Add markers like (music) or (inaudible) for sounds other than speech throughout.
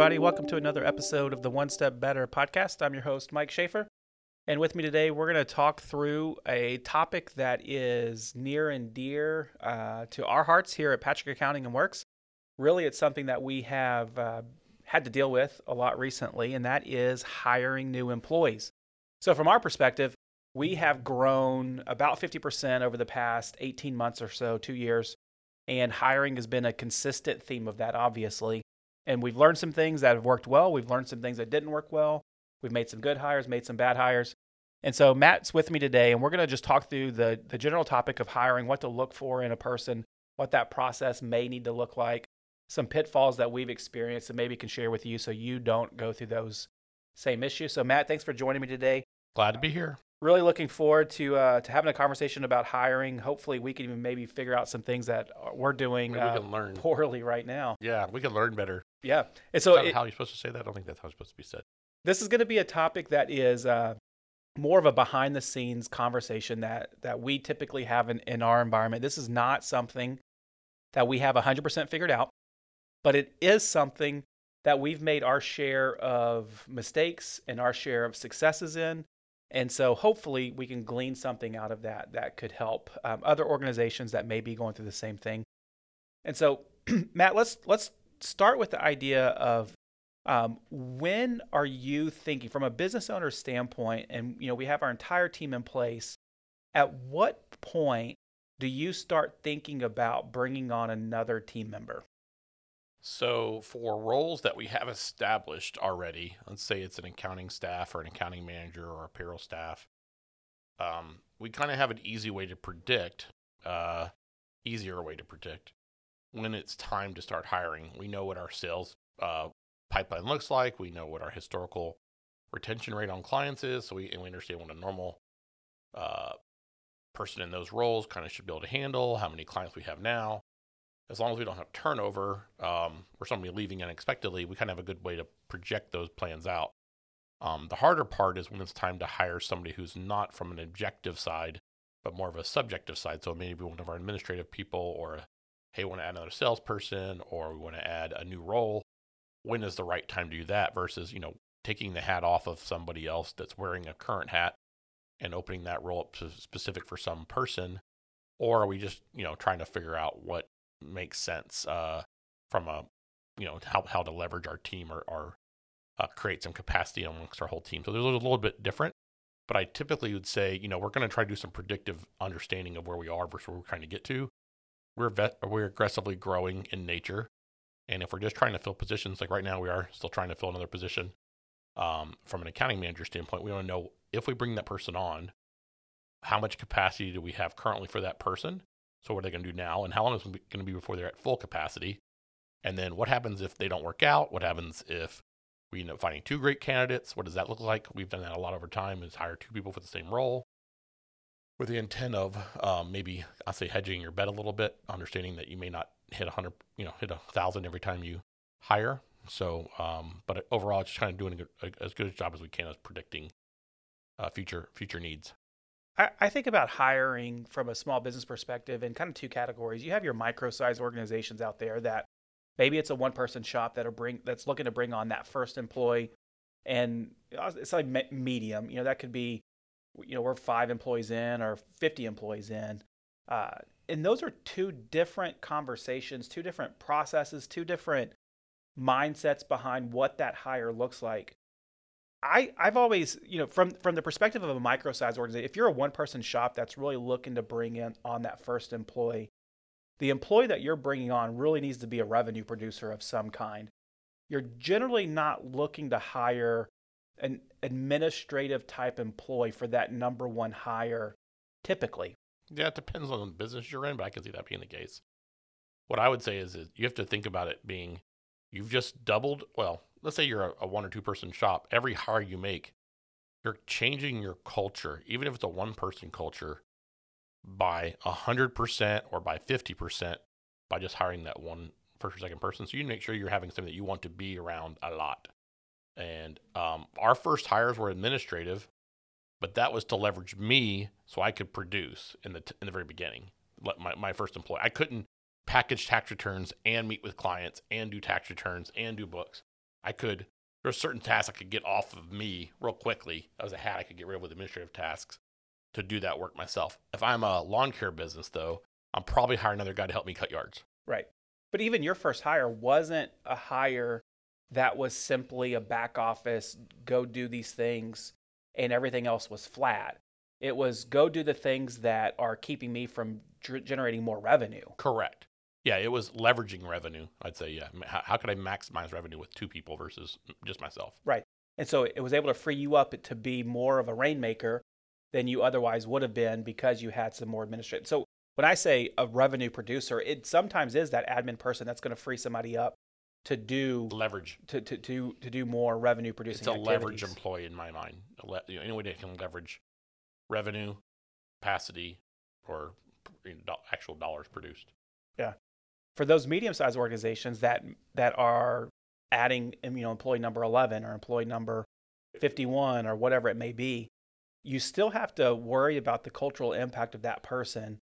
everybody. Welcome to another episode of the One Step Better podcast. I'm your host, Mike Schaefer. And with me today, we're going to talk through a topic that is near and dear uh, to our hearts here at Patrick Accounting and Works. Really, it's something that we have uh, had to deal with a lot recently, and that is hiring new employees. So, from our perspective, we have grown about 50% over the past 18 months or so, two years, and hiring has been a consistent theme of that, obviously. And we've learned some things that have worked well, we've learned some things that didn't work well. We've made some good hires, made some bad hires. And so Matt's with me today, and we're going to just talk through the, the general topic of hiring, what to look for in a person, what that process may need to look like, some pitfalls that we've experienced and maybe can share with you so you don't go through those same issues. So, Matt, thanks for joining me today. Glad to be here. Really looking forward to uh, to having a conversation about hiring. Hopefully, we can even maybe figure out some things that we're doing we uh, learn. poorly right now. Yeah, we can learn better. Yeah, and so it, how you're supposed to say that? I don't think that's how it's supposed to be said. this is going to be a topic that is uh, more of a behind the scenes conversation that that we typically have in, in our environment. This is not something that we have 100% figured out, but it is something that we've made our share of mistakes and our share of successes in. And so hopefully we can glean something out of that that could help um, other organizations that may be going through the same thing. And so, (clears throat) Matt, let's let's start with the idea of um, when are you thinking from a business owner standpoint and you know we have our entire team in place at what point do you start thinking about bringing on another team member? So, for roles that we have established already, let's say it's an accounting staff or an accounting manager or payroll staff, um, we kind of have an easy way to predict, uh, easier way to predict when it's time to start hiring. We know what our sales uh, pipeline looks like. We know what our historical retention rate on clients is. So we and we understand what a normal uh, person in those roles kind of should be able to handle. How many clients we have now. As long as we don't have turnover um, or somebody leaving unexpectedly, we kind of have a good way to project those plans out. Um, the harder part is when it's time to hire somebody who's not from an objective side, but more of a subjective side. So maybe one of our administrative people, or a, hey, we want to add another salesperson, or we want to add a new role. When is the right time to do that versus, you know, taking the hat off of somebody else that's wearing a current hat and opening that role up to specific for some person? Or are we just, you know, trying to figure out what makes sense uh, from a, you know, how, how to leverage our team or, or uh, create some capacity amongst our whole team. So there's a little bit different, but I typically would say, you know, we're going to try to do some predictive understanding of where we are versus where we're trying to get to. We're vet- we're aggressively growing in nature, and if we're just trying to fill positions, like right now we are still trying to fill another position. Um, from an accounting manager standpoint, we want to know if we bring that person on, how much capacity do we have currently for that person? So what are they going to do now, and how long is it going to be before they're at full capacity? And then what happens if they don't work out? What happens if we end up finding two great candidates? What does that look like? We've done that a lot over time. Is hire two people for the same role, with the intent of um, maybe I say hedging your bet a little bit, understanding that you may not hit a hundred, you know, hit a thousand every time you hire. So, um, but overall, it's doing a, a, as good a job as we can as predicting uh, future future needs. I, I think about hiring from a small business perspective in kind of two categories. You have your micro sized organizations out there that maybe it's a one person shop that'll bring that's looking to bring on that first employee, and uh, it's like medium. You know that could be, you know, we're five employees in or fifty employees in, uh, and those are two different conversations, two different processes, two different mindsets behind what that hire looks like. I, I've always, you know, from from the perspective of a micro size organization, if you're a one person shop that's really looking to bring in on that first employee, the employee that you're bringing on really needs to be a revenue producer of some kind. You're generally not looking to hire an administrative type employee for that number one hire typically. Yeah, it depends on the business you're in, but I can see that being the case. What I would say is, is you have to think about it being you've just doubled. Well, let's say you're a, a one or two person shop. Every hire you make, you're changing your culture, even if it's a one person culture, by 100% or by 50% by just hiring that one first or second person. So you make sure you're having something that you want to be around a lot. And um, our first hires were administrative, but that was to leverage me so I could produce in the t- in the very beginning. My my first employee, I couldn't package tax returns and meet with clients and do tax returns and do books. I could there's certain tasks I could get off of me real quickly. As a hat, I could get rid of with administrative tasks to do that work myself. If I'm a lawn care business, though, I'm probably hiring another guy to help me cut yards. Right. But even your first hire wasn't a hire that was simply a back office, go do these things, and everything else was flat. It was go do the things that are keeping me from g- generating more revenue. Correct. Yeah, it was leveraging revenue. I'd say, yeah. How, how could I maximize revenue with two people versus just myself? Right. And so it was able to free you up to be more of a rainmaker than you otherwise would have been because you had some more administrative. So when I say a revenue producer, it sometimes is that admin person that's going to free somebody up to do leverage to to to, to do more revenue producing. It's a activities. leverage employee in my mind. You know, anybody that can leverage revenue, capacity, or you know, actual dollars produced. Yeah, for those medium-sized organizations that that are adding um, you know employee number 11 or employee number 51 or whatever it may be you still have to worry about the cultural impact of that person,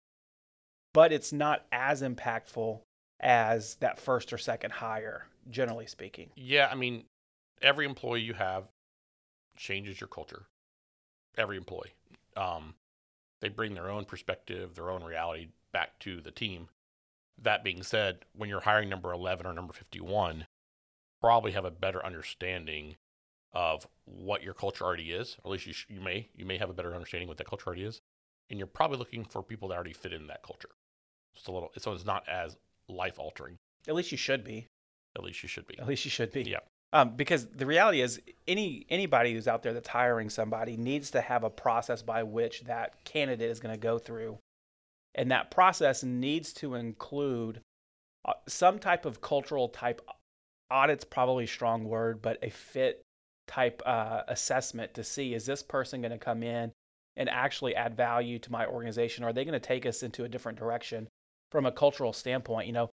but it's not as impactful as that first or second hire, generally speaking. Yeah, I mean, every employee you have changes your culture. Every employee. Um, they bring their own perspective, their own reality back to the team. That being said, when you're hiring number 11 or number 51, probably have a better understanding of what your culture already is, or at least you, sh- you may you may have a better understanding what that culture already is, and you're probably looking for people that already fit in that culture. Just a little, so it's not as life altering. At least you should be. At least you should be. At least you should be. Yeah. Um, because the reality is, any anybody who's out there that's hiring somebody needs to have a process by which that candidate is going to go through, and that process needs to include uh, some type of cultural type audit's probably a strong word, but a fit type uh, assessment to see is this person going to come in and actually add value to my organization? Or are they going to take us into a different direction from a cultural standpoint? You know,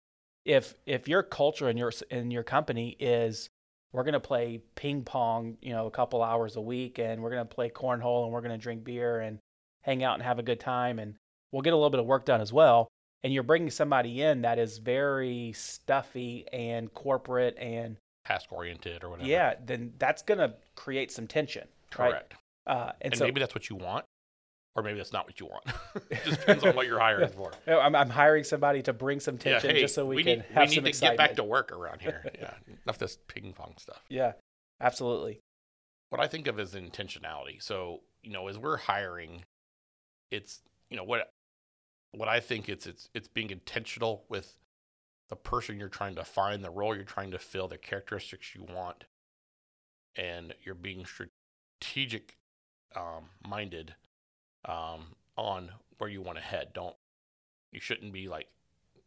if if your culture in your in your company is we're going to play ping pong, you know, a couple hours a week, and we're going to play cornhole, and we're going to drink beer and hang out and have a good time, and we'll get a little bit of work done as well. And you're bringing somebody in that is very stuffy and corporate and task oriented or whatever. Yeah, then that's going to create some tension. Correct. Right? Uh, and, and so, maybe that's what you want, or maybe that's not what you want. (laughs) it just depends on what you're hiring for. (laughs) I'm, I'm hiring somebody to bring some tension yeah, hey, just so we, we can need, have we some need to excitement. get back to work around here. (laughs) Yeah, enough this ping pong stuff. Yeah, absolutely. What I think of as intentionality. So you know, as we're hiring, it's you know what what I think it's it's it's being intentional with the person you're trying to find, the role you're trying to fill, the characteristics you want, and you're being strategic um, minded um, on where you want to head. Don't you shouldn't be like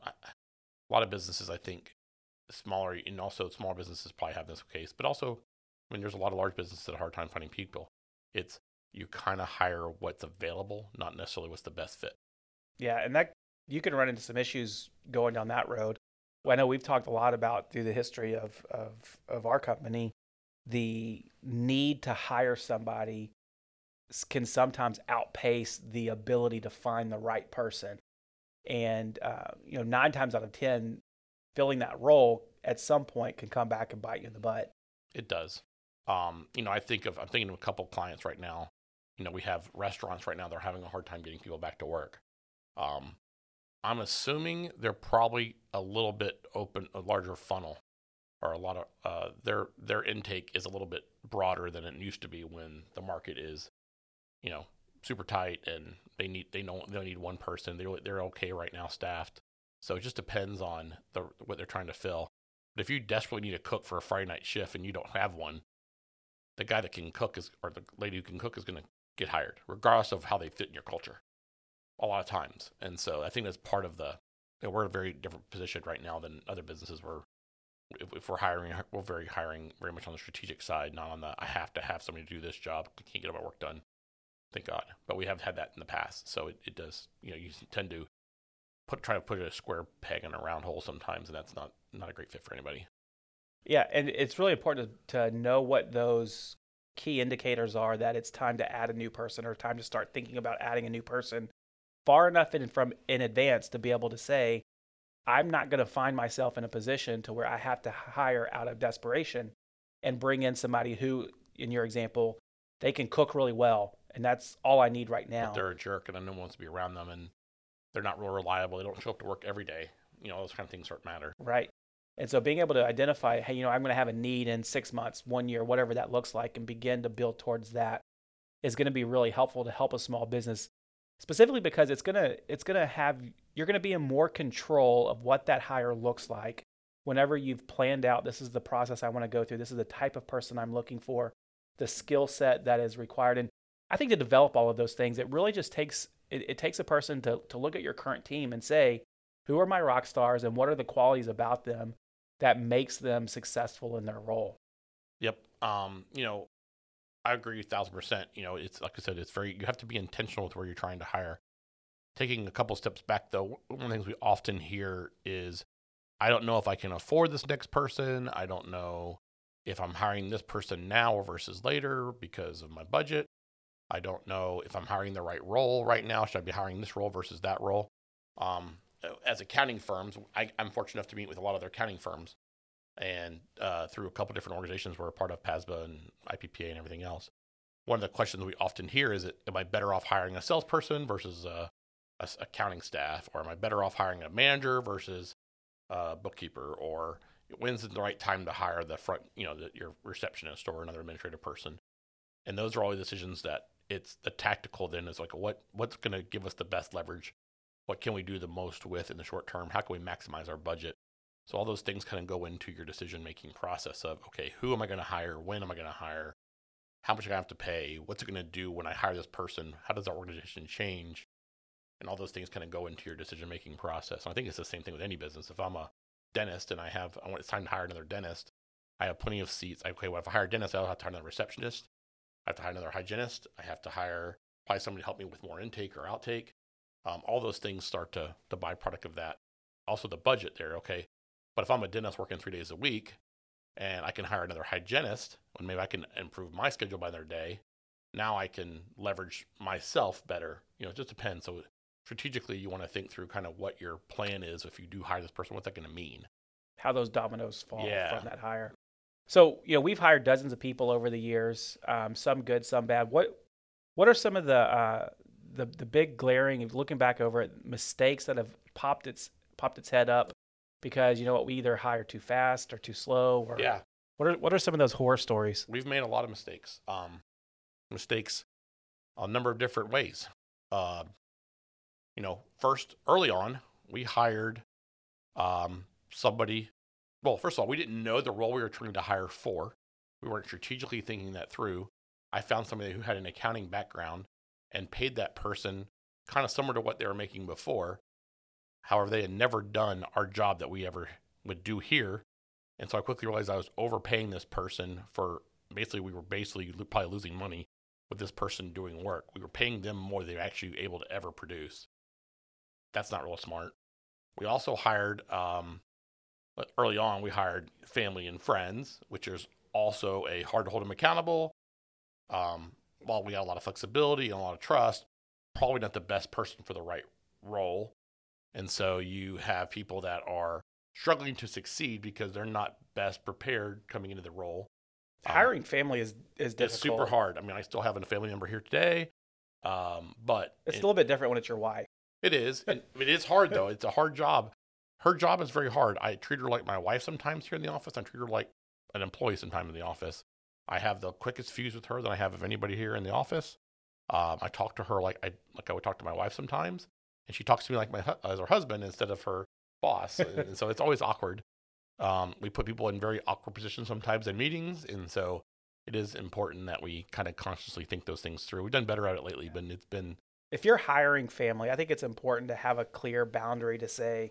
a lot of businesses. I think smaller and also small businesses probably have this case, but also I mean there's a lot of large businesses that have a hard time finding people. It's you kind of hire what's available, not necessarily what's the best fit. Yeah, and that you can run into some issues going down that road. Well, I know we've talked a lot about through the history of, of, of our company, the need to hire somebody can sometimes outpace the ability to find the right person. And, uh, you know, nine times out of 10, filling that role at some point can come back and bite you in the butt. It does. Um, you know, I think of, I'm thinking of a couple clients right now. You know, we have restaurants right now, they're having a hard time getting people back to work. Um, I'm assuming they're probably a little bit open, a larger funnel, or a lot of uh, their their intake is a little bit broader than it used to be when the market is, you know, super tight and they need they know they need one person. They're they're okay right now staffed. So it just depends on the what they're trying to fill. But if you desperately need a cook for a Friday night shift and you don't have one, the guy that can cook is or the lady who can cook is going to get hired, regardless of how they fit in your culture a lot of times. And so I think that's part of the, you know, we're in a very different position right now than other businesses were. If, if, we're hiring, we're very hiring very much on the strategic side, not on the I have to have somebody to do this job. I can't get my work done. Thank God. But we have had that in the past. So it, it does, you know, you tend to put try to put a square peg in a round hole sometimes, and that's not not a great fit for anybody. Yeah, and it's really important to, to know what those key indicators are that it's time to add a new person or time to start thinking about adding a new person far enough in from in advance to be able to say, I'm not going to find myself in a position to where I have to hire out of desperation. and bring in somebody who, in your example, they can cook really well, and that's all I need right now. But they're a jerk, and no one wants to be around them, and they're not real reliable. They don't show up to work every day. You know, those kind of things to matter. Right. And so being able to identify, hey, you know, I'm going to have a need in six months, one year, whatever that looks like, and begin to build towards that is going to be really helpful to help a small business specifically because it's going to it's going to have you're going to be in more control of what that hire looks like whenever you've planned out this is the process I want to go through this is the type of person I'm looking for the skill set that is required and I think to develop all of those things it really just takes it, it takes a person to to look at your current team and say who are my rock stars and what are the qualities about them that makes them successful in their role Yep. Um, you know, I agree a thousand percent. You know, it's like I said, it's very you have to be intentional with where you're trying to hire. Taking a couple steps back though, one of the things we often hear is I don't know if I can afford this next person. I don't know if I'm hiring this person now versus later because of my budget. I don't know if I'm hiring the right role right now. Should I be hiring this role versus that role? Um, as accounting firms, I, I'm fortunate enough to meet with a lot of their accounting firms and uh, through a couple different organizations we're a part of PASBA and IPPA and everything else. One of the questions we often hear is, "Am I better off hiring a salesperson versus a, a accounting staff, or am I better off hiring a manager versus a bookkeeper, or when's the right time to hire the front, you know, the, your receptionist or another administrative person?" And those are all the decisions that it's the tactical. Then is like, what what's going to give us the best leverage? What can we do the most with in the short term? How can we maximize our budget? So all those things kind of go into your decision making process of okay, who am I going to hire? When am I going to hire? How much am I going to have to pay? What's it going to do when I hire this person? How does our organization change? And all those things kind of go into your decision making process. And I think it's the same thing with any business. If I'm a dentist and I have I want it's time to hire another dentist, I have plenty of seats. Okay, well if I hire a dentist, I'll have to hire another receptionist. I have to hire another hygienist. I have to hire probably somebody to help me with more intake or outtake. Um, all those things start to the byproduct of that. Also the budget there. Okay, but if I'm a dentist working three days a week and I can hire another hygienist, and maybe I can improve my schedule by their day, now I can leverage myself better. You know, it just depends. So strategically, you want to think through kind of what your plan is if you do hire this person. What's that going to mean? How those dominoes fall Yeah. from that hire. So you know we've hired dozens of people over the years, um, some good, some bad. What what are some of the uh, the the big glaring, looking back over it, mistakes that have popped its popped its head up because you know what we either hire too fast or too slow or Yeah, what are what are some of those horror stories? we've made a lot of mistakes. Um, mistakes a number of different ways. Uh, you know, first early on, we hired um, somebody. Well, first of all, we didn't know the role we were trying to hire for. We weren't strategically thinking that through. I found somebody who had an accounting background and paid that person kind of similar to what they were making before. However, they had never done our job that we ever would do here. And so I quickly realized I was overpaying this person for basically, we were basically probably losing money with this person doing work. We were paying them more than they were actually able to ever produce. That's not real smart. We also hired, um, early on, we hired family and friends, which is also a hard to hold them accountable. Um, while we got a lot of flexibility and a lot of trust, probably not the best person for the right role. And so you have people that are struggling to succeed because they're not best prepared coming into the role. Um, Hiring family is is difficult. it's super hard. I mean, I still have a family member here today, um, but It's it- a little bit different when it's your wife. it is. And it is hard though. It's a hard job. Her job is very hard. I treat her like my wife sometimes here in the office. I treat her like an employee sometimes in the office. I have the quickest fuse with her than I have of anybody here in the office. Um, I talk to her like I like I would talk to my wife sometimes, and she talks to me like my as her husband instead of her boss. and, (laughs) and so it's always awkward. Um, we put people in very awkward positions sometimes in meetings, and so it is important that we kind of consciously think those things through. We've done better at it lately, but it's been if you're hiring family, I think it's important to have a clear boundary to say,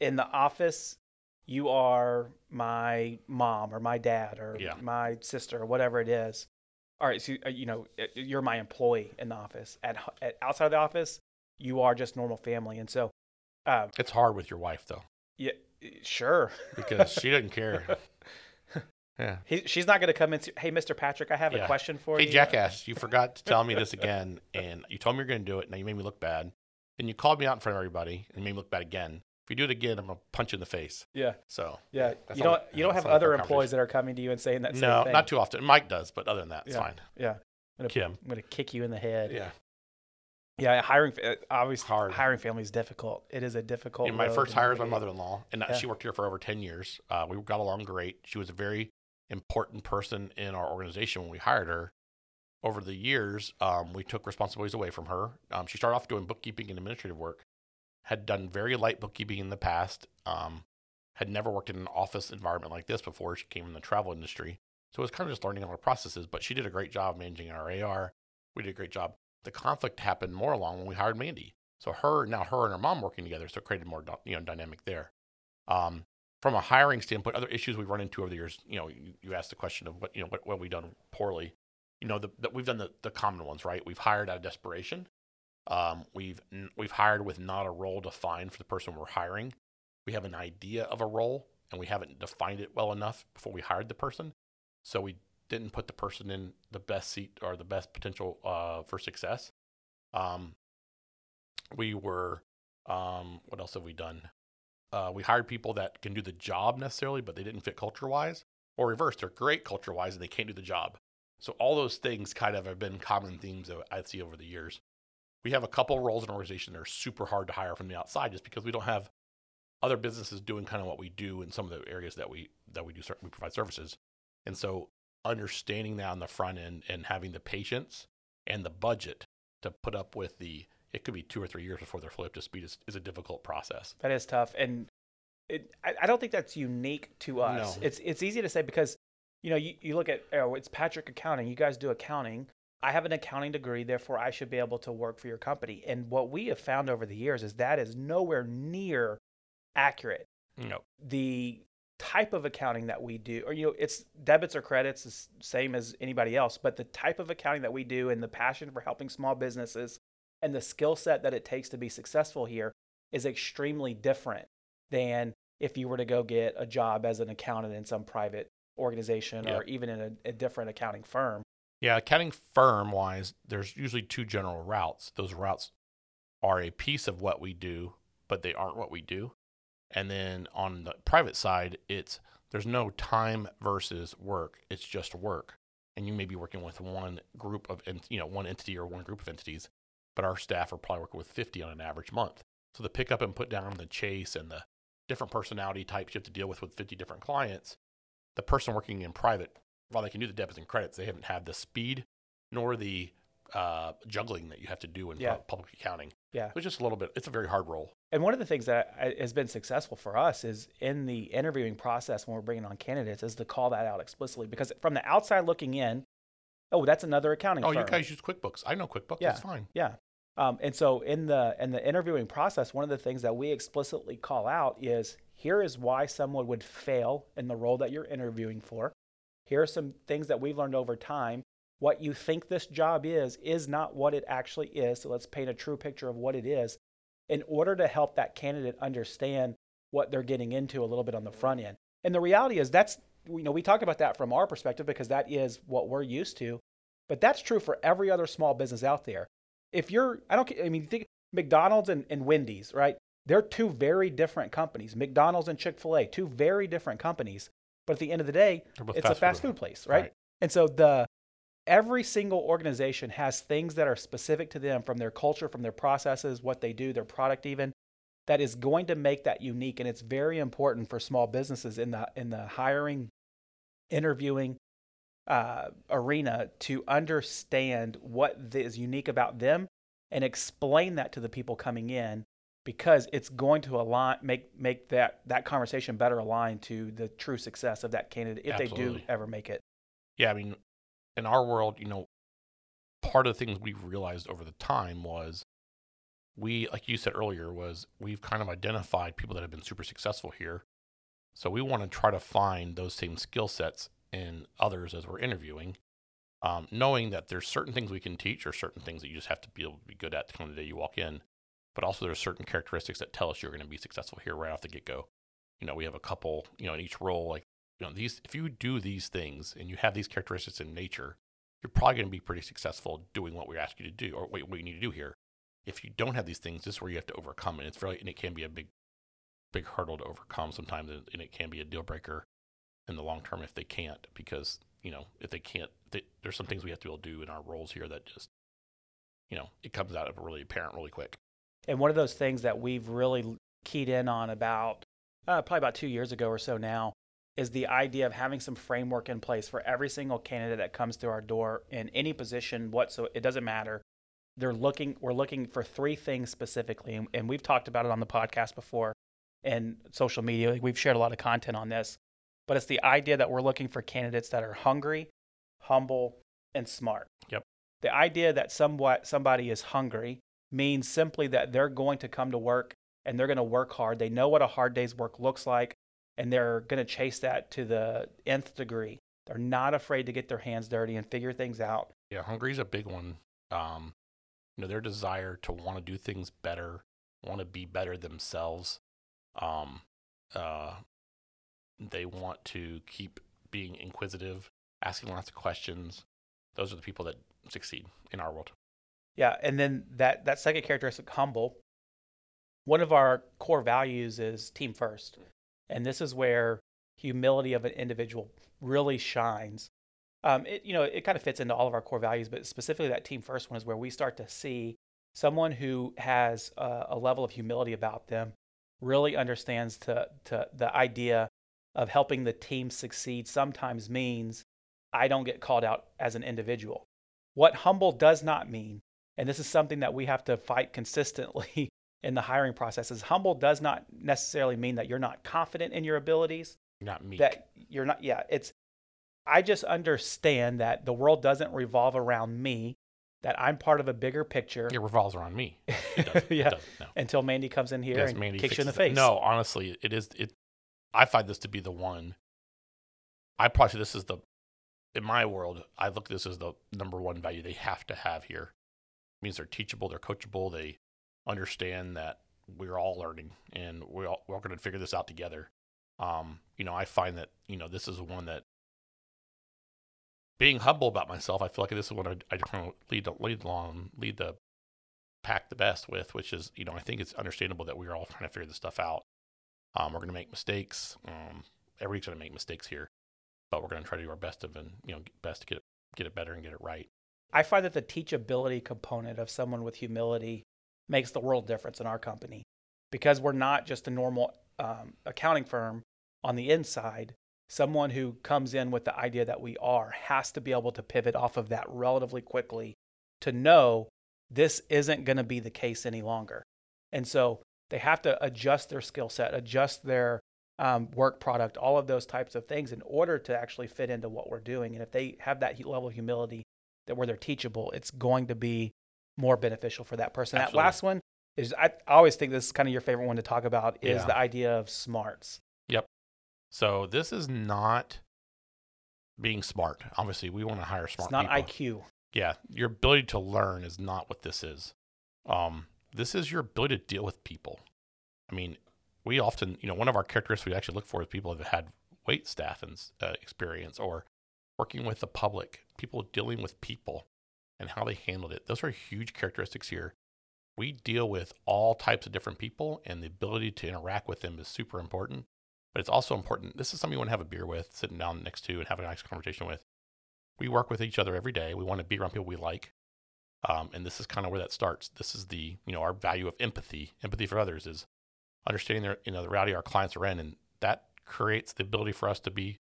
in the office, you are my mom or my dad or Yeah. my sister or whatever it is. All right, so uh, you know uh, you're my employee in the office. At, at outside of the office, you are just normal family. And so, um, it's hard with your wife though yeah, sure. because she doesn't care. (laughs) Yeah. He, she's not going to come in. Hey, Mr. Patrick, I have a question for you. Hey, jackass, you forgot to tell me this (laughs) again, and you told me you're going to do it. Now you made me look bad. Then you called me out in front of everybody and made me look bad again If you do it again, I'm gonna punch you in the face. Yeah. So Yeah. You don't you don't have other employees that are coming to you and saying that same no, thing. not too often. Mike does, but other than that, it's Yeah. fine. Yeah. I'm gonna, Kim. I'm gonna kick you in the head. Yeah. Yeah, hiring uh, obviously Hard. hiring family is difficult. It is a difficult. Yeah, my first hire is my mother-in-law, and uh, Yeah. she worked here for over ten years. Uh, we got along great. She was a very important person in our organization when we hired her. Over the years, um, we took responsibilities away from her. Um, she started off doing bookkeeping and administrative work. Had done very light bookkeeping in the past. Um, had never worked in an office environment like this before. She came in the travel industry, so it was kind of just learning all the processes. But she did a great job managing our AR. We did a great job. The conflict happened more along when we hired Mandy. So her now her and her mom working together, so it created more you know dynamic there. Um, from a hiring standpoint, other issues we've run into over the years, you know, you, you asked the question of what you know what, what we've done poorly. You know, the, the, we've done the, the common ones, right? We've hired out of desperation. Um, we've we've hired with not a role defined for the person we're hiring. We have an idea of a role and we haven't defined it well enough before we hired the person, so we didn't put the person in the best seat or the best potential uh, for success. Um, we were um, what else have we done uh, we hired people that can do the job necessarily but they didn't fit culture wise or reverse they're great culture wise and they can't do the job so all those things kind of have been common themes that i see over the years we have a couple roles in organization that are super hard to hire from the outside just because we don't have other businesses doing kind of what we do in some of the areas that we that we do we provide services and so understanding that on the front end and having the patience and the budget to put up with the it could be two or three years before they're fully up to speed is, is a difficult process. That is tough, and it, I, I don't think that's unique to us. No. It's it's easy to say because you know you, you look at oh, it's Patrick Accounting. You guys do accounting. I have an accounting degree, therefore I should be able to work for your company. And what we have found over the years is that is nowhere near accurate. No. The type of accounting that we do, or you know, it's debits or credits, the same as anybody else. But the type of accounting that we do, and the passion for helping small businesses, and the skill set that it takes to be successful here is extremely different than if you were to go get a job as an accountant in some private organization or even in a, a different accounting firm. Yeah, accounting firm wise, there's usually two general routes. Those routes are a piece of what we do, but they aren't what we do. And then on the private side, it's there's no time versus work. It's just work. And you may be working with one group of, you know, one entity or one group of entities, but our staff are probably working with 50 on an average month. So the pick up and put down, the chase, and the different personality types you have to deal with with 50 different clients, the person working in private, while they can do the debits and credits, they haven't had the speed nor the uh, juggling that you have to do in Yeah. pu- public accounting. Yeah. So it's just a little bit, it's a very hard role. And one of the things that has been successful for us is in the interviewing process when we're bringing on candidates is to call that out explicitly because from the outside looking in, oh, that's another accounting Oh, firm. you guys use QuickBooks. I know QuickBooks. Yeah. That's fine. Yeah. Um, and so in the in the interviewing process, one of the things that we explicitly call out is here is why someone would fail in the role that you're interviewing for. Here are some things that we've learned over time. What you think this job is is not what it actually is. So let's paint a true picture of what it is in order to help that candidate understand what they're getting into a little bit on the front end. And the reality is that's you know we talk about that from our perspective because that is what we're used to, but that's true for every other small business out there if you're i don't i mean think mcdonald's and, and wendy's right they're two very different companies mcdonald's and chick-fil-a two very different companies but at the end of the day it's a fast food. food place right? Right. and so the every single organization has things that are specific to them from their culture from their processes what they do their product even that is going to make that unique and it's very important for small businesses in the in the hiring interviewing uh, arena to understand what is unique about them and explain that to the people coming in because it's going to align make make that that conversation better aligned to the true success of that candidate if they do ever make it. Yeah, I mean, in our world, you know, part of the things we've realized over the time was we, like you said earlier, was we've kind of identified people that have been super successful here. So we want to try to find those same skill sets in others as we're interviewing, um, knowing that there's certain things we can teach or certain things that you just have to be able to be good at the day you walk in. But also there's certain characteristics that tell us you're going to be successful here right off the get go. You know, we have a couple, you know, in each role, like you know these if you do these things and you have these characteristics in nature you're probably going to be pretty successful doing what we ask you to do or what you need to do here if you don't have these things this is where you have to overcome it it's really and it can be a big big hurdle to overcome sometimes, and and it can be a deal breaker in the long term if they can't, because you know if they can't, they, there's some things we have to be able to do in our roles here that just, you know, it comes out of really apparent really quick. And one of those things that we've really keyed in on about uh, probably about two years ago or so now is the idea of having some framework in place for every single candidate that comes through our door in any position whatsoever. It doesn't matter. They're looking. We're looking for three things specifically, and, and we've talked about it on the podcast before and social media. We've shared a lot of content on this, but it's the idea that we're looking for candidates that are hungry, humble, and smart. Yep. The idea that somewhat somebody is hungry means simply that they're going to come to work and they're going to work hard. They know what a hard day's work looks like, and they're going to chase that to the nth degree. They're not afraid to get their hands dirty and figure things out. Yeah, hungry is a big one. Um, you know, their desire to want to do things better, want to be better themselves. Um, uh, they want to keep being inquisitive, asking lots of questions. Those are the people that succeed in our world. Yeah, and then that that second characteristic, humble. One of our core values is team first, and this is where humility of an individual really shines. Um, it you know it kind of fits into all of our core values, but specifically that team first one is where we start to see someone who has a, a level of humility about them, really understands to to the idea of helping the team succeed. Sometimes means I don't get called out as an individual. What humble does not mean and this is something that we have to fight consistently (laughs) in the hiring process is humble does not necessarily mean that you're not confident in your abilities You're Not meek. that you're not yeah it's i just understand that the world doesn't revolve around me that i'm part of a bigger picture it revolves around me. (laughs) Yeah It doesn't, no. until mandy comes in here Yes, and Mandy kicks you in the fixes it. face No, honestly, it is. It. I find this to be the one. I probably this is the, in my world, I look at this as the number one value they have to have here. Means they're teachable, they're coachable, they understand that we're all learning and we're all, we're all going to figure this out together. Um, you know, I find that you know this is one that being humble about myself, I feel like this is what I, I kind of lead the lead along, lead the pack the best with, which is, you know, I think it's understandable that we're all trying to figure this stuff out. Um, we're going to make mistakes. Um, everybody's going to make mistakes here, but we're going to try to do our best of and you know best to get it get it better and get it right. I find that the teachability component of someone with humility makes the world difference in our company because we're not just a normal um, accounting firm on the inside. Someone who comes in with the idea that we are has to be able to pivot off of that relatively quickly to know this isn't going to be the case any longer. And so they have to adjust their skill set, adjust their um, work product, all of those types of things in order to actually fit into what we're doing. And if they have that level of humility that where they're teachable, it's going to be more beneficial for that person. Absolutely. That last one is I, I always think this is kind of your favorite one to talk about is Yeah. the idea of smarts. Yep. So this is not being smart. Obviously, we want to hire smart it's not people. IQ. Yeah, your ability to learn is not what this is. Um, this is your ability to deal with people. I mean, we often, you know, one of our characteristics we actually look for is people that have had wait staff and uh, experience or working with the public, people dealing with people and how they handled it. Those are huge characteristics here. We deal with all types of different people, and the ability to interact with them is super important. But it's also important. This is something you want to have a beer with, sitting down next to, and have a nice conversation with we work with each other every day. We want to be around people we like. Um, and this is kind of where that starts. This is the, you know, our value of empathy. Empathy for others is understanding their, you know, the reality our clients are in. And that creates the ability for us to be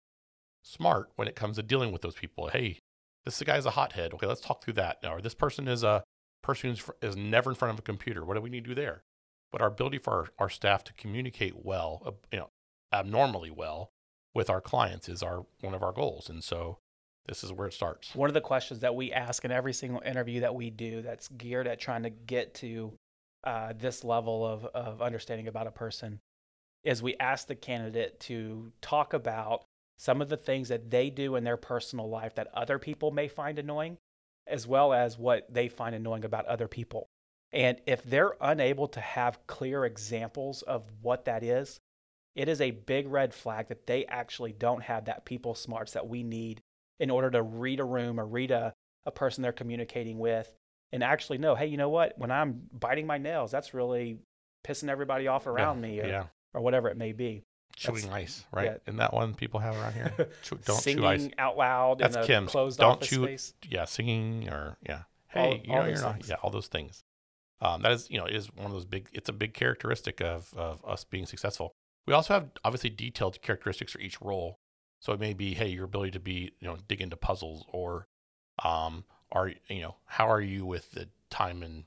smart when it comes to dealing with those people. Hey, this guy's a hothead. Okay, let's talk through that. Or this person is a person who's fr- is never in front of a computer. What do we need to do there? But our ability for our, our staff to communicate well, uh, you know, abnormally well with our clients is our one of our goals. And so this is where it starts. One of the questions that we ask in every single interview that we do that's geared at trying to get to uh, this level of, of understanding about a person is we ask the candidate to talk about some of the things that they do in their personal life that other people may find annoying, as well as what they find annoying about other people. And if they're unable to have clear examples of what that is, it is a big red flag that they actually don't have that people smarts that we need in order to read a room or read a, a person they're communicating with and actually know, hey, you know what? When I'm biting my nails, that's really pissing everybody off around me. Or Yeah. or whatever it may be. Chewing ice, right? yeah. Isn't that one people have around here? (laughs) Chew, don't Singing chew ice. out loud That's in a Kim's. closed Don't office chew- space. Yeah, singing or yeah. All- Hey, you know you're not. things. Yeah, all those things. Um, that is, you know, is one of those big. It's a big characteristic of of us being successful. We also have obviously detailed characteristics for each role. So it may be, hey, your ability to be, you know, dig into puzzles, or, um, are you know, how are you with the time and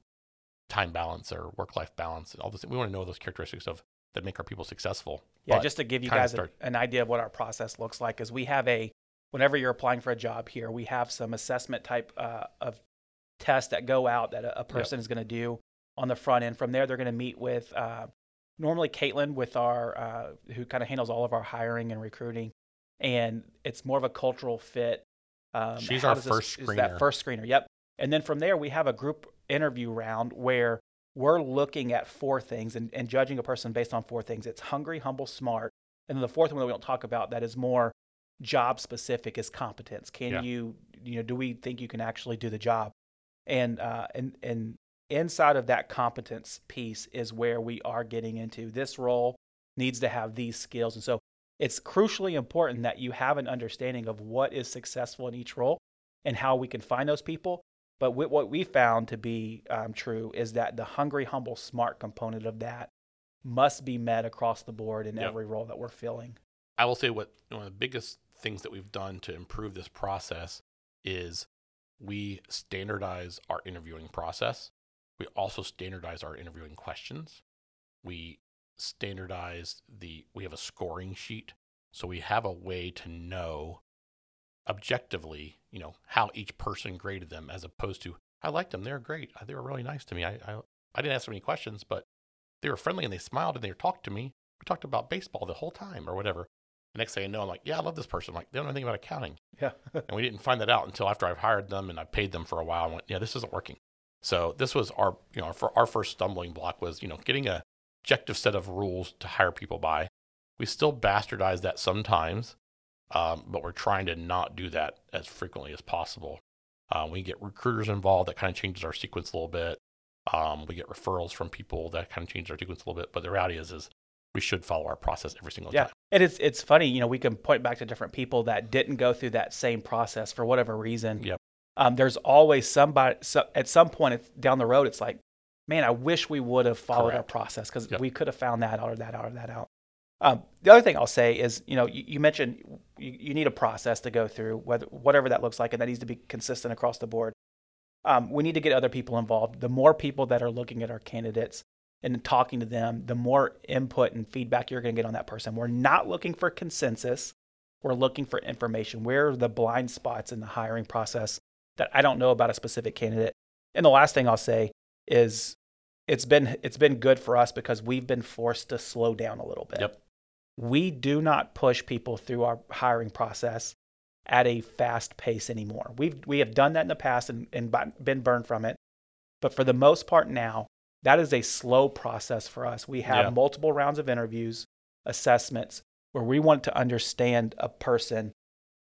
time balance or work life balance and all this. We want to know those characteristics of that make our people successful. Yeah, But just to give you guys a- an idea of what our process looks like, is we have a whenever you're applying for a job here, we have some assessment type uh, of tests that go out that a, a person is going to do on the front end. From there, they're going to meet with uh, normally Caitlin with our uh, who kind of handles all of our hiring and recruiting, and it's more of a cultural fit. Um, She's our does this- first is that first screener. Yep. And then from there, we have a group interview round where we're looking at four things and, and judging a person based on four things. It's hungry, humble, smart. And then the fourth one that we don't talk about that is more job specific is competence. Can Yeah. you, you know, do we think you can actually do the job? And, uh, and, and inside of that competence piece is where we are getting into this role needs to have these skills. And so it's crucially important that you have an understanding of what is successful in each role and how we can find those people. But what we found to be um, true is that the hungry, humble, smart component of that must be met across the board in Yep. every role that we're filling. I will say what one of the biggest things that we've done to improve this process is we standardize our interviewing process. We also standardize our interviewing questions. We standardize the we have a scoring sheet so we have a way to know objectively, you know, how each person graded them as opposed to I liked them, they're great. They were really nice to me. I I, I didn't ask them any questions, but they were friendly and they smiled and they talked to me. We talked about baseball the whole time or whatever. The next thing I know, I'm like, yeah, I love this person. I'm like, they don't know anything about accounting. Yeah. And we didn't find that out until after I've hired them and I paid them for a while. I went, yeah, this isn't working. So this was our, you know, for our first stumbling block was, you know, getting a objective set of rules to hire people by. We still bastardize that sometimes, um, but we're trying to not do that as frequently as possible. Uh, we get recruiters involved. That kind of changes our sequence a little bit. Um, we get referrals from people that kind of changes our sequence a little bit. But the reality is, is we should follow our process every single Yeah. time. And it's it's funny, you know, we can point back to different people that didn't go through that same process for whatever reason. Yep. Um, there's always somebody so, at some point down the road. It's like, man, I wish we would have followed our process because Yep. we could have found that out or that out or that out. Um, the other thing I'll say is, you know, you, you mentioned you, you need a process to go through, whether whatever that looks like, and that needs to be consistent across the board. Um, we need to get other people involved. The more people that are looking at our candidates and talking to them, the more input and feedback you're going to get on that person. We're not looking for consensus. We're looking for information. Where are the blind spots in the hiring process that I don't know about a specific candidate? And the last thing I'll say is it's been it's been good for us because we've been forced to slow down a little bit. Yep. We do not push people through our hiring process at a fast pace anymore. We've we have done that in the past and, and been burned from it. But for the most part now, that is a slow process for us. We have Yeah. multiple rounds of interviews, assessments, where we want to understand a person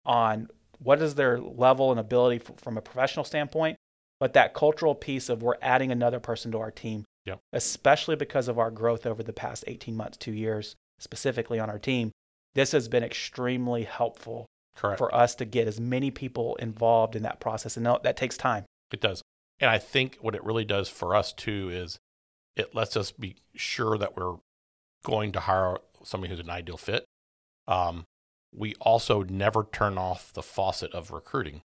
on what is their level and ability f- from a professional standpoint, but that cultural piece of we're adding another person to our team, Yep. especially because of our growth over the past 18 months, two years, specifically on our team. This has been extremely helpful Correct. for us to get as many people involved in that process. And that takes time. It does. And I think what it really does for us too is it lets us be sure that we're going to hire somebody who's an ideal fit. Um, we also never turn off the faucet of recruiting,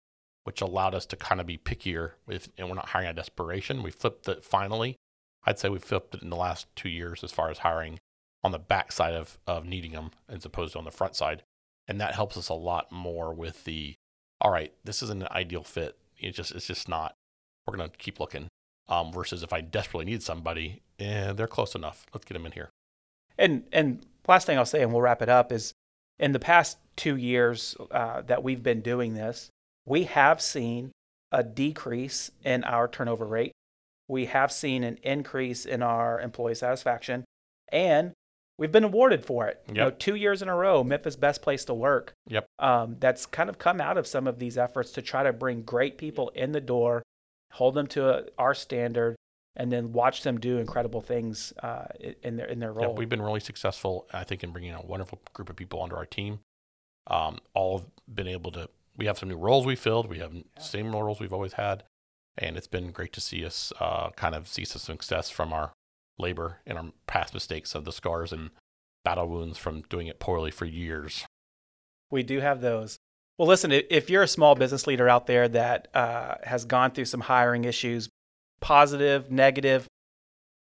which allowed us to kind of be pickier with, and we're not hiring out of desperation. We flipped it finally. I'd say we flipped it in the last two years as far as hiring on the back side of, of needing them as opposed to on the front side. And that helps us a lot more with the, all right, this isn't an ideal fit. It just, it's just not we're going to keep looking. Um, versus if I desperately need somebody, and they're close enough. Let's get them in here. And and last thing I'll say, and we'll wrap it up, is in the past two years uh, that we've been doing this, we have seen a decrease in our turnover rate. We have seen an increase in our employee satisfaction, and we've been awarded for it. You know, two years in a row, Memphis Best Place to Work. Yep. Um, that's kind of come out of some of these efforts to try to bring great people in the door, hold them to a, our standard, and then watch them do incredible things uh, in their in their role. Yeah, we've been really successful, I think, in bringing a wonderful group of people onto our team. Um, all have been able to. We have some new roles we filled. We have yeah. same roles we've always had, and it's been great to see us uh, kind of see some success from our labor and our past mistakes of the scars and battle wounds from doing it poorly for years. We do have those. Well, listen, if you're a small business leader out there that uh, has gone through some hiring issues, positive, negative.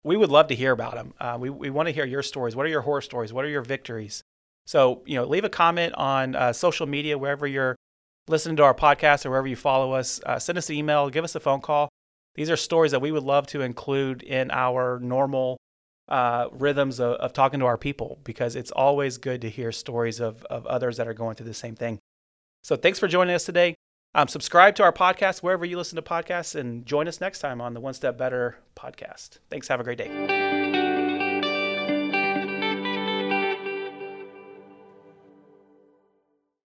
We would love to hear about them. Uh, we we want to hear your stories. What are your horror stories? What are your victories? So, you know, leave a comment on uh, social media, wherever you're listening to our podcast or wherever you follow us. Uh, send us an email, give us a phone call. These are stories that we would love to include in our normal uh, rhythms of, of, talking to our people because it's always good to hear stories of, of others that are going through the same thing. So, thanks for joining us today. Um, subscribe to our podcast wherever you listen to podcasts and join us next time on the One Step Better podcast. Thanks. Have a great day.